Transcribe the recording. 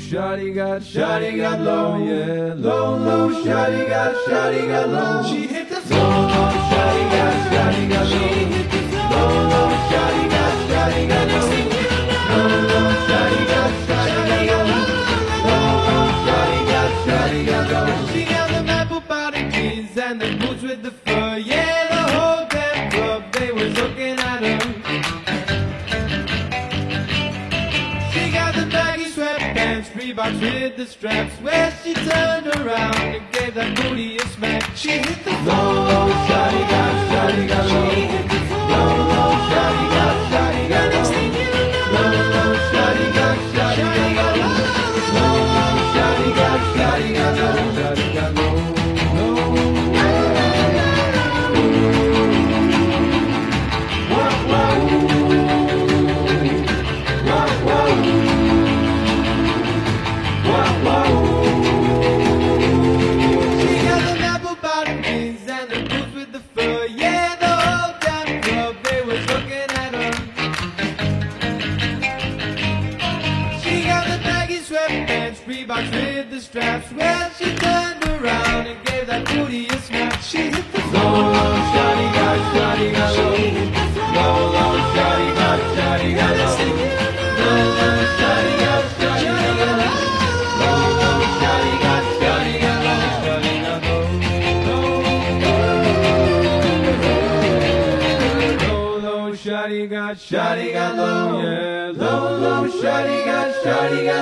shawty got, shawty got low, yeah. Low, low, shawty got, shawty got low. She hit the floor. Low, low, shawty got, shawty got low. She hit the floor. Low, low, shawty got, shawty got low. Low, low, got, got low. Low, low, got, got low. She the apple bottom jeans and the boots with the fur, Reeboks with the straps. Where she turned around and gave that booty a smack. She hit the floor. Low, low, shawty got, shawty got low. She hit the floor. Low, low, shawty got, shawty got low. Low, low, shawty got, shawty got low. Low, low, shawty got, shawty got low. Shawty got low. Reeboks with the straps. Well, she turned around and gave that booty a smack. She hit the floor. Low, low, shawty got, shawty got low. Low, low, shawty got, shawty got low. Low, low, shawty got, shawty got low. Low, low, shawty got, shawty got low. Shawty got low, shawty got, shawty got low. Yeah, low, low, shawty got, shawty got